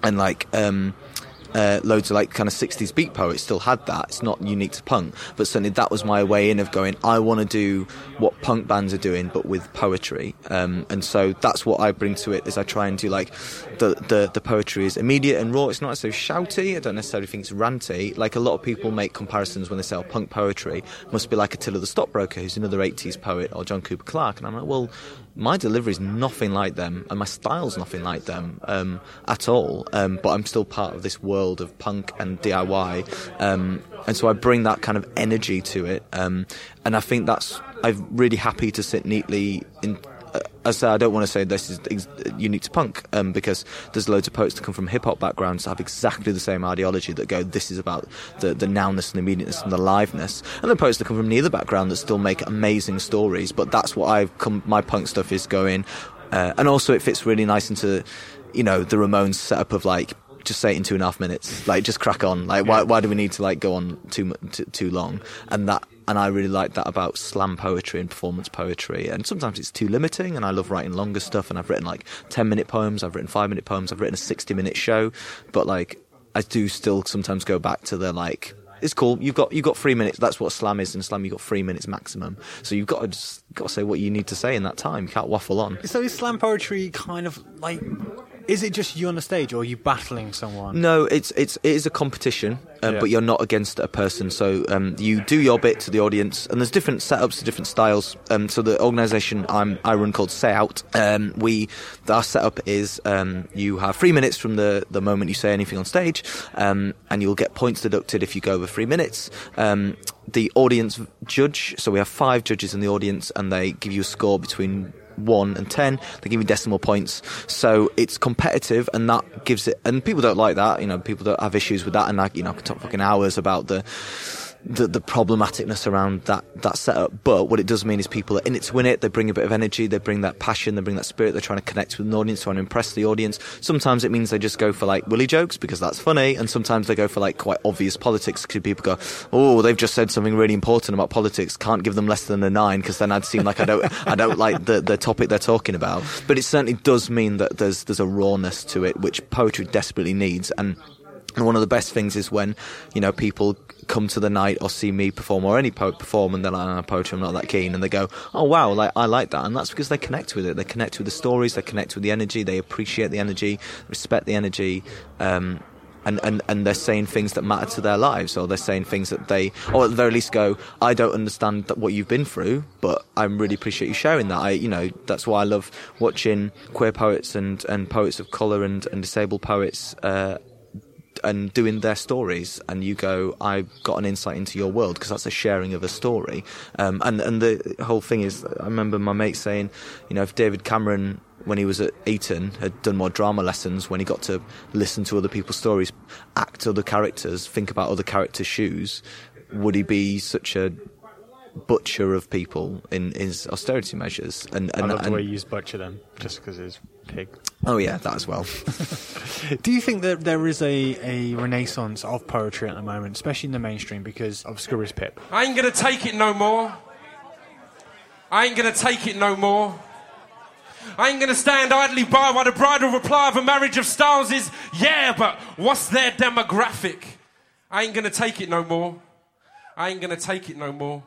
and like um, uh, loads of like kind of 60s beat poets still had that. It's not unique to punk, but certainly that was my way in of going, I want to do what punk bands are doing, but with poetry. Um, and so that's what I bring to it is I try and do like the, the, the poetry is immediate and raw. It's not so shouty. I don't necessarily think it's ranty. Like a lot of people make comparisons when they say oh, punk poetry must be like Attila the Stockbroker, who's another 80s poet, or John Cooper Clarke. And I'm like, well, my delivery is nothing like them, and my style's nothing like them um, at all. Um, but I'm still part of this world of punk and DIY, um, and so I bring that kind of energy to it. Um, and I think that's I'm really happy to sit neatly in. I say, I don't want to say this is ex- unique to punk um, because there's loads of poets that come from hip hop backgrounds that have exactly the same ideology that go, this is about the, the nowness and the immediateness and the liveness. And then poets that come from neither background that still make amazing stories. But that's what I've come, my punk stuff is going. Uh, and also, it fits really nice into, you know, the Ramones setup of like, just say it in two and a half minutes. Like, just crack on. Like, why, why do we need to like go on too, too too long? And that, and I really like that about slam poetry and performance poetry. And sometimes it's too limiting. And I love writing longer stuff. And I've written like ten minute poems. I've written five minute poems. I've written a sixty minute show. But like, I do still sometimes go back to the like. It's cool. You've got you've got three minutes. That's what slam is. In slam, you've got three minutes maximum. So you've got to just got to say what you need to say in that time. You can't waffle on. So is slam poetry kind of like? Is it just you on the stage, or are you battling someone? No, it's it's it is a competition, um, Yeah. but you're not against a person. So um, you do your bit to the audience, and there's different setups to different styles. Um, so the organisation I'm I run called Say Owt. Um, we our setup is um, you have three minutes from the the moment you say anything on stage, um, and you'll get points deducted if you go over three minutes. Um, the audience judge. So we have five judges in the audience, and they give you a score between one and ten. They give you decimal points, so it's competitive, and that gives it. And people don't like that. You know, people don't have issues with that, and I, you know, I could talk fucking hours about the. The, the problematicness around that, that setup, but what it does mean is people are in it to win it. They bring a bit of energy, they bring that passion, they bring that spirit. They're trying to connect with an audience, trying to impress the audience. Sometimes it means they just go for like willy jokes because that's funny, and sometimes they go for like quite obvious politics because people go, "Oh, they've just said something really important about politics. Can't give them less than a nine because then I'd seem like I don't I don't like the the topic they're talking about." But it certainly does mean that there's there's a rawness to it which poetry desperately needs, and and one of the best things is when you know people come to the night or see me perform or any poet perform and they're like, oh, poetry, I'm not that keen. And they go, oh, wow, like, I like that. And that's because they connect with it. They connect with the stories, they connect with the energy, they appreciate the energy, respect the energy. Um, and, and, and they're saying things that matter to their lives, or they're saying things that they, or at the very least, go. I don't understand what you've been through, but I really appreciate you sharing that. I, you know, that's why I love watching queer poets and, and poets of color and, and disabled poets uh, and doing their stories and you go i've got an insight into your world because that's a sharing of a story um, and and the whole thing is i remember my mate saying you know if david cameron when he was at Eton, had done more drama lessons when he got to listen to other people's stories, act other characters, think about other characters' shoes. Would he be such a butcher of people in his austerity measures? And, I and, love the way you use butcher them, just because it's pig. oh yeah, that as well. Do you think that there is a, a renaissance of poetry at the moment, especially in the mainstream, because of Scroobius Pip? I ain't gonna take it no more. I ain't gonna take it no more. I ain't gonna stand idly by while the bridal reply of a marriage of styles is, yeah, but what's their demographic? I ain't gonna take it no more. I ain't gonna take it no more.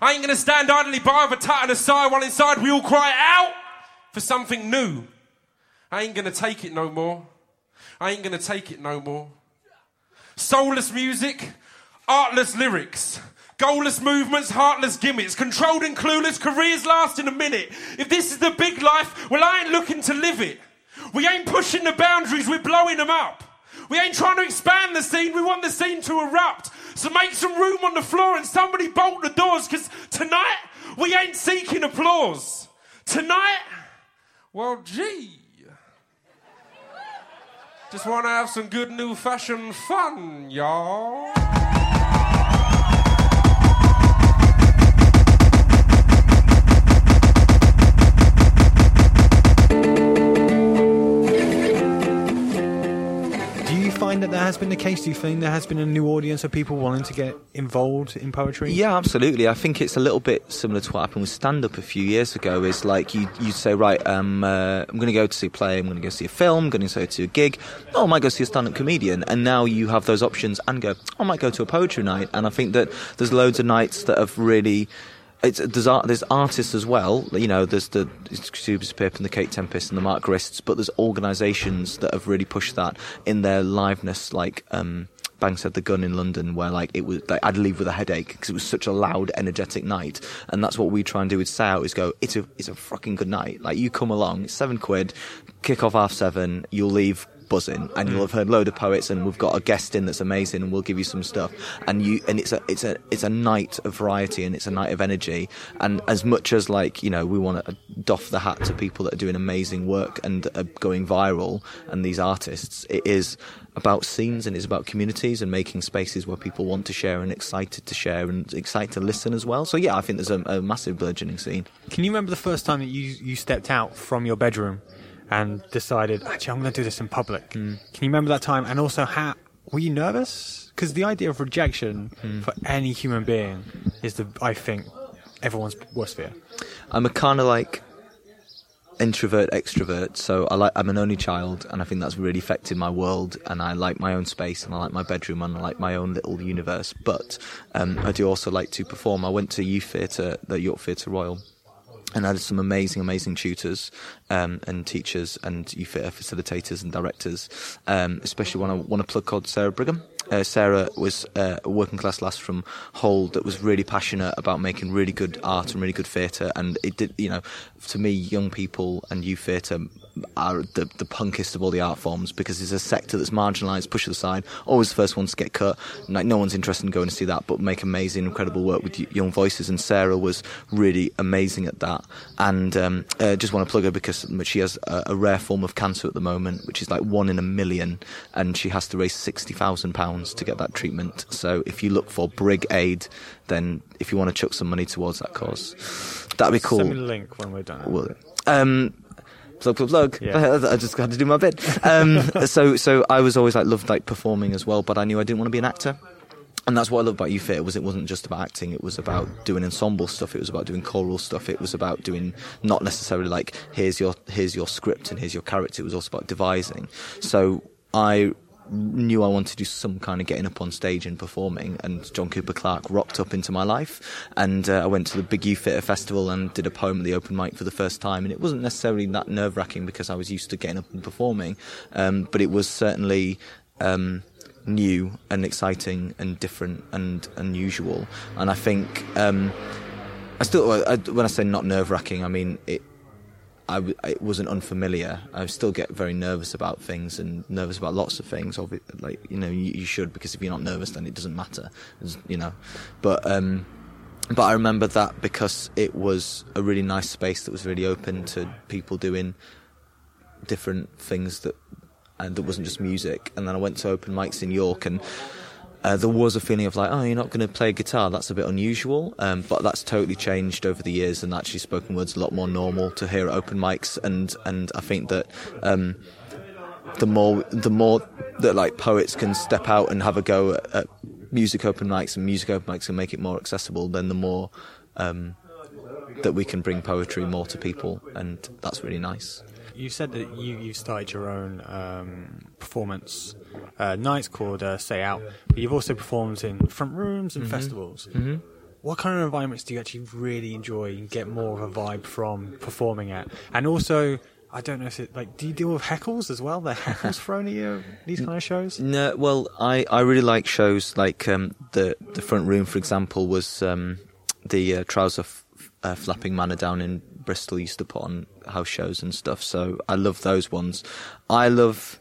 I ain't gonna stand idly by with a tat and a sigh while inside we all cry out for something new. I ain't gonna take it no more. I ain't gonna take it no more. Soulless music, artless lyrics, goalless movements, heartless gimmicks, controlled and clueless careers last in a minute. If this is the big life, well, I ain't looking to live it. We ain't pushing the boundaries, we're blowing them up. We ain't trying to expand the scene, we want the scene to erupt. So make some room on the floor and somebody bolt the doors, because tonight we ain't seeking applause. Tonight, well, gee. Just want to have some good new fashioned fun, y'all. Find that there has been the case? Do you think there has been a new audience of people wanting to get involved in poetry? Yeah, absolutely. I think it's a little bit similar to what happened with stand up a few years ago. Is like you you say, right, um, uh, I'm going to go to see a play, I'm going to go see a film, I'm going to go to a gig. Oh, I might go see a stand up comedian, and now you have those options and go, oh, I might go to a poetry night. And I think that there's loads of nights that have really. There's art, there's artists as well. You know, there's the Scroobius Pip and the Kate Tempest and the Mark Grists, but there's organisations that have really pushed that in their liveness, like um, Bang said the gun in London, where like it was, like, I'd leave with a headache because it was such a loud, energetic night, and that's what we try and do with Say Owt is go, it's a it's a fucking good night. Like you come along, it's seven quid, kick off half seven, you'll leave buzzing and you'll have heard load of poets and we've got a guest in that's amazing and we'll give you some stuff. And you and it's a it's a it's a night of variety and it's a night of energy. And as much as like you know we want to doff the hat to people that are doing amazing work and are going viral and these artists it is about scenes and it's about communities and making spaces where people want to share and excited to share and excited to listen as well. So yeah i think there's a, a massive burgeoning scene. Can you remember the first time that you you stepped out from your bedroom and decided, actually, I'm going to do this in public? Can you remember that time? And also, how were you nervous? Because the idea of rejection for any human being is the, I think, everyone's worst fear. I'm a kind of like introvert extrovert so i like i'm an only child and i think that's really affected my world and i like my own space and i like my bedroom and i like my own little universe but um, i do also like to perform i went to youth theatre the york theatre royal and I had some amazing, amazing tutors um, and teachers and theatre facilitators and directors, um, especially one I want to plug called Sarah Brigham. Uh, Sarah was uh, a working class lass from Hull that was really passionate about making really good art and really good theatre. And it did, you know, to me, young people and youth theatre are the, the punkest of all the art forms because it's a sector that's marginalised, pushed aside, always the first ones to get cut. Like no one's interested in going to see that, but make amazing, incredible work with young voices. And Sarah was really amazing at that. And um, uh, just want to plug her because she has a, a rare form of cancer at the moment, which is like one in a million, and she has to raise sixty thousand pounds to get that treatment. So if you look for Brig Aid, then if you want to chuck some money towards that cause, that'd be cool. Send me the link when we're done. Well, um, plug, plug, plug. Yeah. I just had to do my bit. Um, so, so I was always like loved like performing as well, but I knew I didn't want to be an actor. And that's what I love about YouFit was it wasn't just about acting. It was about doing ensemble stuff. It was about doing choral stuff. It was about doing not necessarily like here's your here's your script and here's your character. It was also about devising. So I knew I wanted to do some kind of getting up on stage and performing, and John Cooper Clarke rocked up into my life. And uh, I went to the Big Youth Theatre Festival and did a poem at the open mic for the first time. And it wasn't necessarily that nerve wracking because I was used to getting up and performing, um, but it was certainly. Um, new and exciting and different and unusual and I think um, I still I, when I say not nerve wracking I mean it I, w- it wasn't unfamiliar. I still get very nervous about things and nervous about lots of things. Like you know, you, you should because if you're not nervous, then it doesn't matter. You know, but um, but I remember that because it was a really nice space that was really open to people doing different things that and that wasn't just music. And then I went to open mics in York and. Uh, there was a feeling of like, oh, you're not going to play guitar. That's a bit unusual. Um, but that's totally changed over the years, and actually, spoken word's a lot more normal to hear at open mics. And and I think that um, the more the more that like poets can step out and have a go at, at music open mics, and music open mics can make it more accessible, then the more um, that we can bring poetry more to people, and that's really nice. You said that you you've started your own um, performance uh, night called uh, Say Owt, but you've also performed in front rooms and festivals. Mm-hmm. What kind of environments do you actually really enjoy and get more of a vibe from performing at? And also, I don't know if it like, do you deal with heckles as well? The heckles thrown at you at these kind of shows? No, well, I, I really like shows like um, the the front room, for example, was um, the uh, trouser f- uh, flapping manor down in Bristol used to put on house shows and stuff. So I love those ones. I love.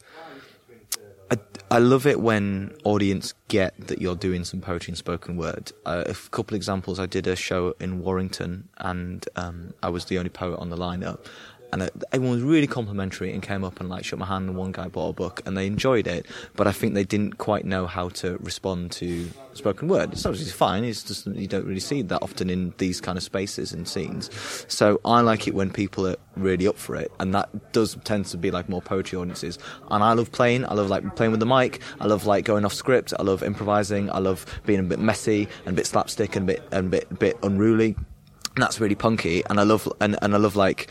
I, I love it when audience get that you're doing some poetry and spoken word. Uh, a couple examples: I did a show in Warrington, and um, I was the only poet on the lineup. And everyone was really complimentary and came up and like shook my hand. And one guy bought a book, and they enjoyed it, but I think they didn't quite know how to respond to spoken word. It's obviously fine. It's just you don't really see that often in these kind of spaces and scenes. So I like it when people are really up for it, and that does tend to be like more poetry audiences. And I love playing. I love like playing with the mic. I love like going off script. I love improvising. I love being a bit messy and a bit slapstick and a bit and a bit bit unruly. And that's really punky, and I love and, and I love like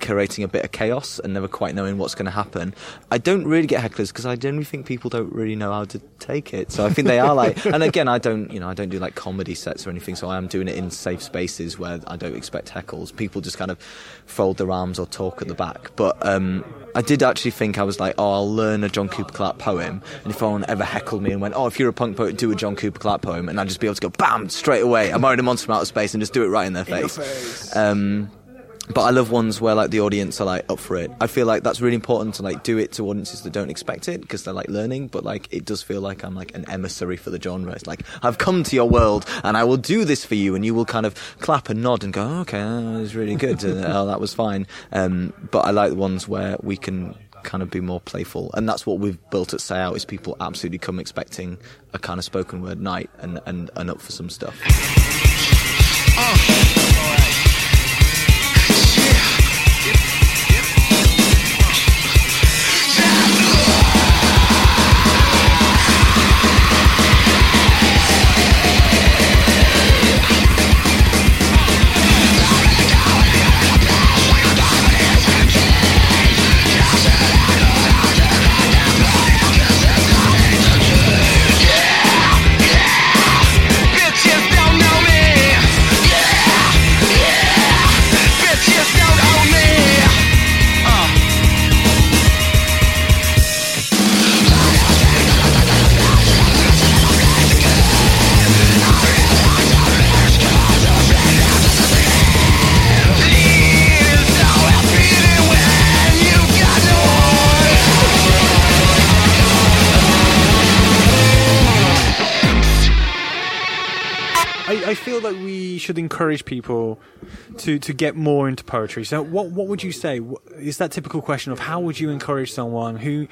curating a bit of chaos and never quite knowing what's going to happen. I don't really get hecklers because I generally think people don't really know how to take it. So I think they are like, and again, I don't, you know, I don't do like comedy sets or anything. So I am doing it in safe spaces where I don't expect heckles. People just kind of fold their arms or talk at the back. But um, I did actually think I was like, oh, I'll learn a John Cooper Clarke poem, and if anyone ever heckled me and went, oh, if you're a punk poet, do a John Cooper Clarke poem, and I'd just be able to go, bam, straight away. I'm already a monster from outer space and just do it right in their face. Um, but I love ones where like the audience are like up for it. I feel like that's really important to like do it to audiences that don't expect it because they're like learning. But like it does feel like I'm like an emissary for the genre. It's like I've come to your world and I will do this for you, and you will kind of clap and nod and go, oh, "Okay, that was really good. and, oh, that was fine." Um, but I like the ones where we can kind of be more playful, and that's what we've built at Say Owt. Is people absolutely come expecting a kind of spoken word night and and, and up for some stuff. Bitches feel that we should encourage people to, to get more into poetry. So, what what would you say? Is that typical question of how would you encourage someone who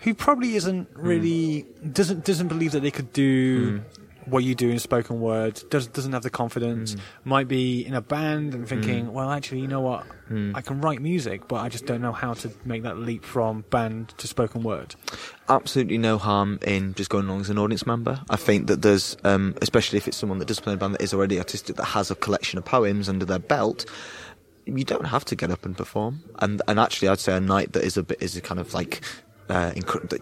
who probably isn't really hmm. doesn't doesn't believe that they could do hmm. What you do in spoken word, does, doesn't have the confidence, hmm. might be in a band and hmm. thinking, well, actually, you know what, hmm. I can write music, but I just don't know how to make that leap from band to spoken word. absolutely no harm in just going along as an audience member. I think that there's, um, especially if it's someone that does play a band that is already artistic, that has a collection of poems under their belt. You don't have to get up and perform, and and actually, I'd say a night that is a bit is a kind of like. Uh,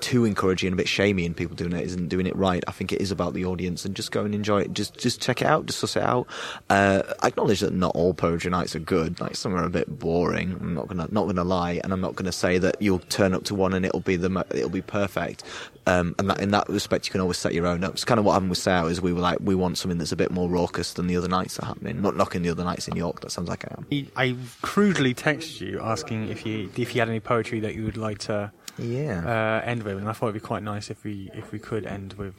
too encouraging and a bit shamey and people doing it isn't doing it right. I think it is about the audience and just go and enjoy it. Just just check it out, just suss it out. Uh, acknowledge that not all poetry nights are good. Like some are a bit boring. I'm not gonna not gonna lie, and I'm not gonna say that you'll turn up to one and it'll be the it'll be perfect. Um, and that, in that respect, you can always set your own up. It's kind of what happened with Sao is we were like we want something that's a bit more raucous than the other nights that are happening. Not knocking the other nights in York. That sounds like I am. I crudely texted you asking if you if you had any poetry that you would like to Yeah. uh, end with, and I thought it'd be quite nice if we if we could end with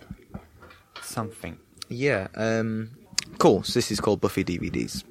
something. Yeah. Um, cool. So this is called Buffy DVDs.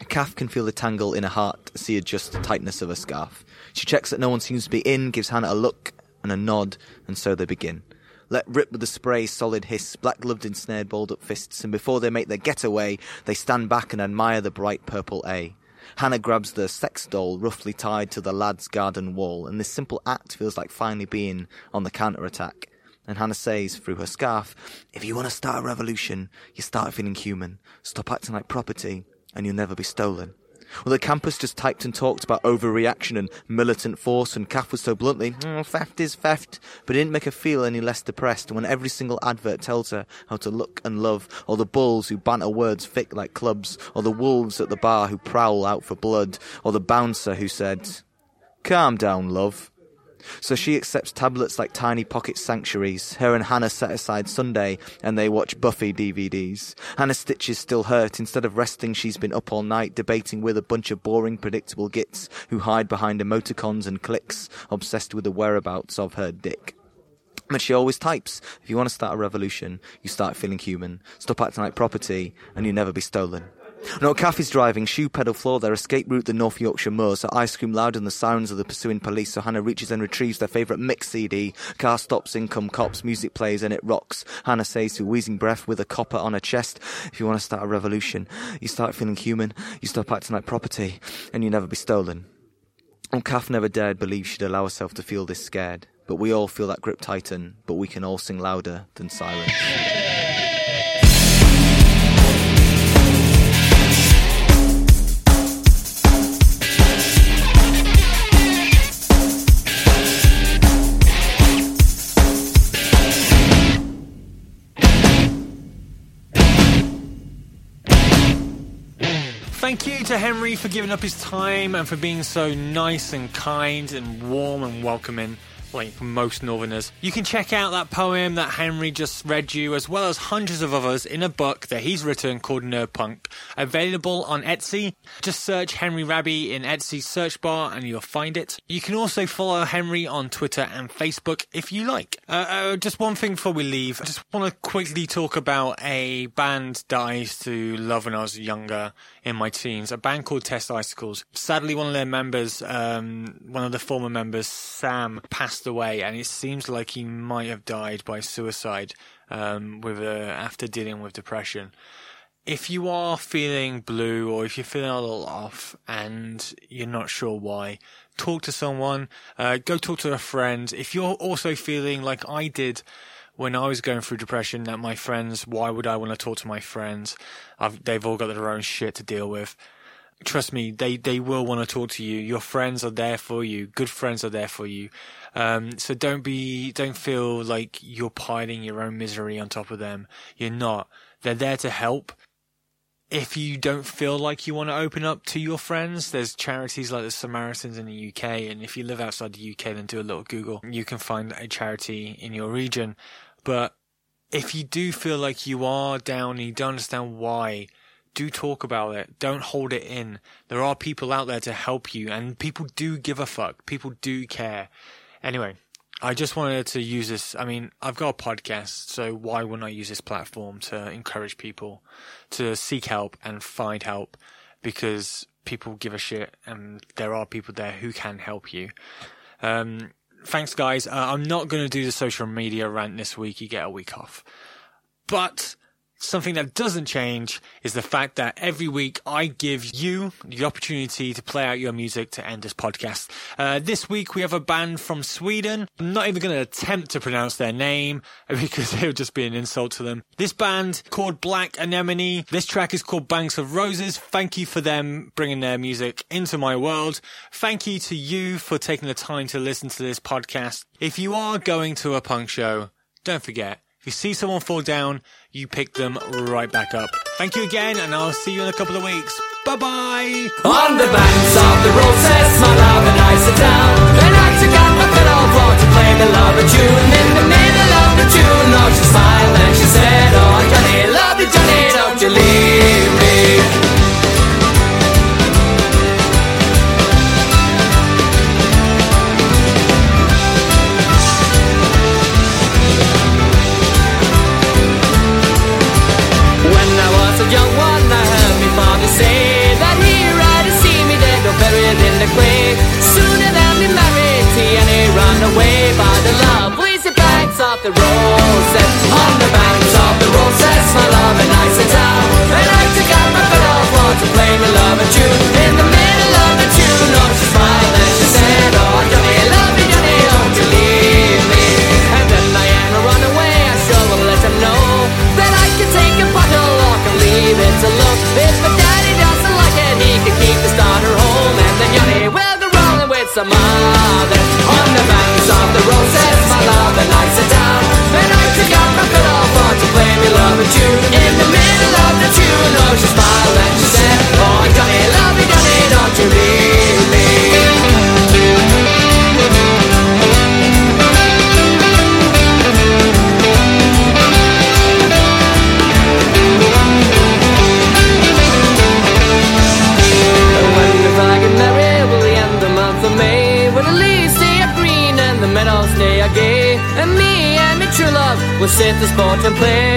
A calf can feel the tangle in her heart, see adjust the tightness of her scarf. She checks that no one seems to be in, gives Hannah a look and a nod, and so they begin. Let rip with the spray, solid hiss, black gloved ensnared, balled up fists, and before they make their getaway, they stand back and admire the bright purple A. Hannah grabs the sex doll roughly tied to the lad's garden wall, and this simple act feels like finally being on the counter attack. And Hannah says through her scarf, If you want to start a revolution, you start feeling human. Stop acting like property, and you'll never be stolen. Well, the campus just typed and talked about overreaction and militant force, and Kath was so bluntly, "Mm, theft is theft, but it didn't make her feel any less depressed when every single advert tells her how to look and love, or the bulls who banter words thick like clubs, or the wolves at the bar who prowl out for blood, or the bouncer who said, Calm down, love. So she accepts tablets like tiny pocket sanctuaries. Her and Hannah set aside Sunday and they watch Buffy DVDs. Hannah's stitches still hurt. Instead of resting, she's been up all night debating with a bunch of boring, predictable gits who hide behind emoticons and clicks, obsessed with the whereabouts of her dick. But she always types, if you want to start a revolution, you start feeling human. Stop acting like property, and you'll never be stolen. No Kath driving, shoe pedal floor their escape route the North Yorkshire moors. Her eyes scream louder than the sounds of the pursuing police, so Hannah reaches and retrieves their favourite mix CD. Car stops, in come cops, music plays and it rocks. Hannah says through wheezing breath with a copper on her chest, if you want to start a revolution, you start feeling human, you stop acting like property, and you never be stolen. And Kath never dared believe she'd allow herself to feel this scared. But we all feel that grip tighten, but we can all sing louder than silence. Thank you to Henry for giving up his time and for being so nice and kind and warm and welcoming, like most Northerners. You can check out that poem that Henry just read you, as well as hundreds of others, in a book that he's written called Nerd Punk, available on Etsy. Just search Henry Raby in Etsy's search bar and you'll find it. You can also follow Henry on Twitter and Facebook if you like. Uh, uh, just one thing before we leave, I just want to quickly talk about a band that I used to love when I was younger in my teens, a band called Test Icicles. Sadly, one of their members, um, one of the former members, Sam, passed away, and it seems like he might have died by suicide um, with uh, after dealing with depression. If you are feeling blue or if you're feeling a little off and you're not sure why, talk to someone. Uh, go talk to a friend. If you're also feeling like I did when I was going through depression, that my friends, why would I want to talk to my friends? I've, they've all got their own shit to deal with. Trust me, they, they will want to talk to you. Your friends are there for you. Good friends are there for you. Um, so don't be, don't feel like you're piling your own misery on top of them. You're not. They're there to help. If you don't feel like you want to open up to your friends, there's charities like the Samaritans in the UK. And if you live outside the UK, then do a little Google. You can find a charity in your region. But if you do feel like you are down and you don't understand why, do talk about it. Don't hold it in. There are people out there to help you and people do give a fuck. People do care. Anyway, I just wanted to use this. I mean, I've got a podcast, so why wouldn't I use this platform to encourage people to seek help and find help? Because people give a shit and there are people there who can help you. Um, thanks guys. Uh, I'm not going to do the social media rant this week. You get a week off. But something that doesn't change is the fact that every week I give you the opportunity to play out your music to end this podcast. Uh, this week we have a band from Sweden. I'm not even going to attempt to pronounce their name because it would just be an insult to them. This band called Black Anemone. This track is called Banks of Roses. Thank you for them bringing their music into my world. Thank you to you for taking the time to listen to this podcast. If you are going to a punk show, don't forget, if you see someone fall down, you pick them right back up. Thank you again, and I'll see you in a couple of weeks. Bye bye! On the banks of the roses, my love and I sit down. And I took out my fiddle for to play the lover tune. In the middle of the tune, oh, she smiled and she said, Oh, Johnny, lovely Johnny, don't you leave me. Sit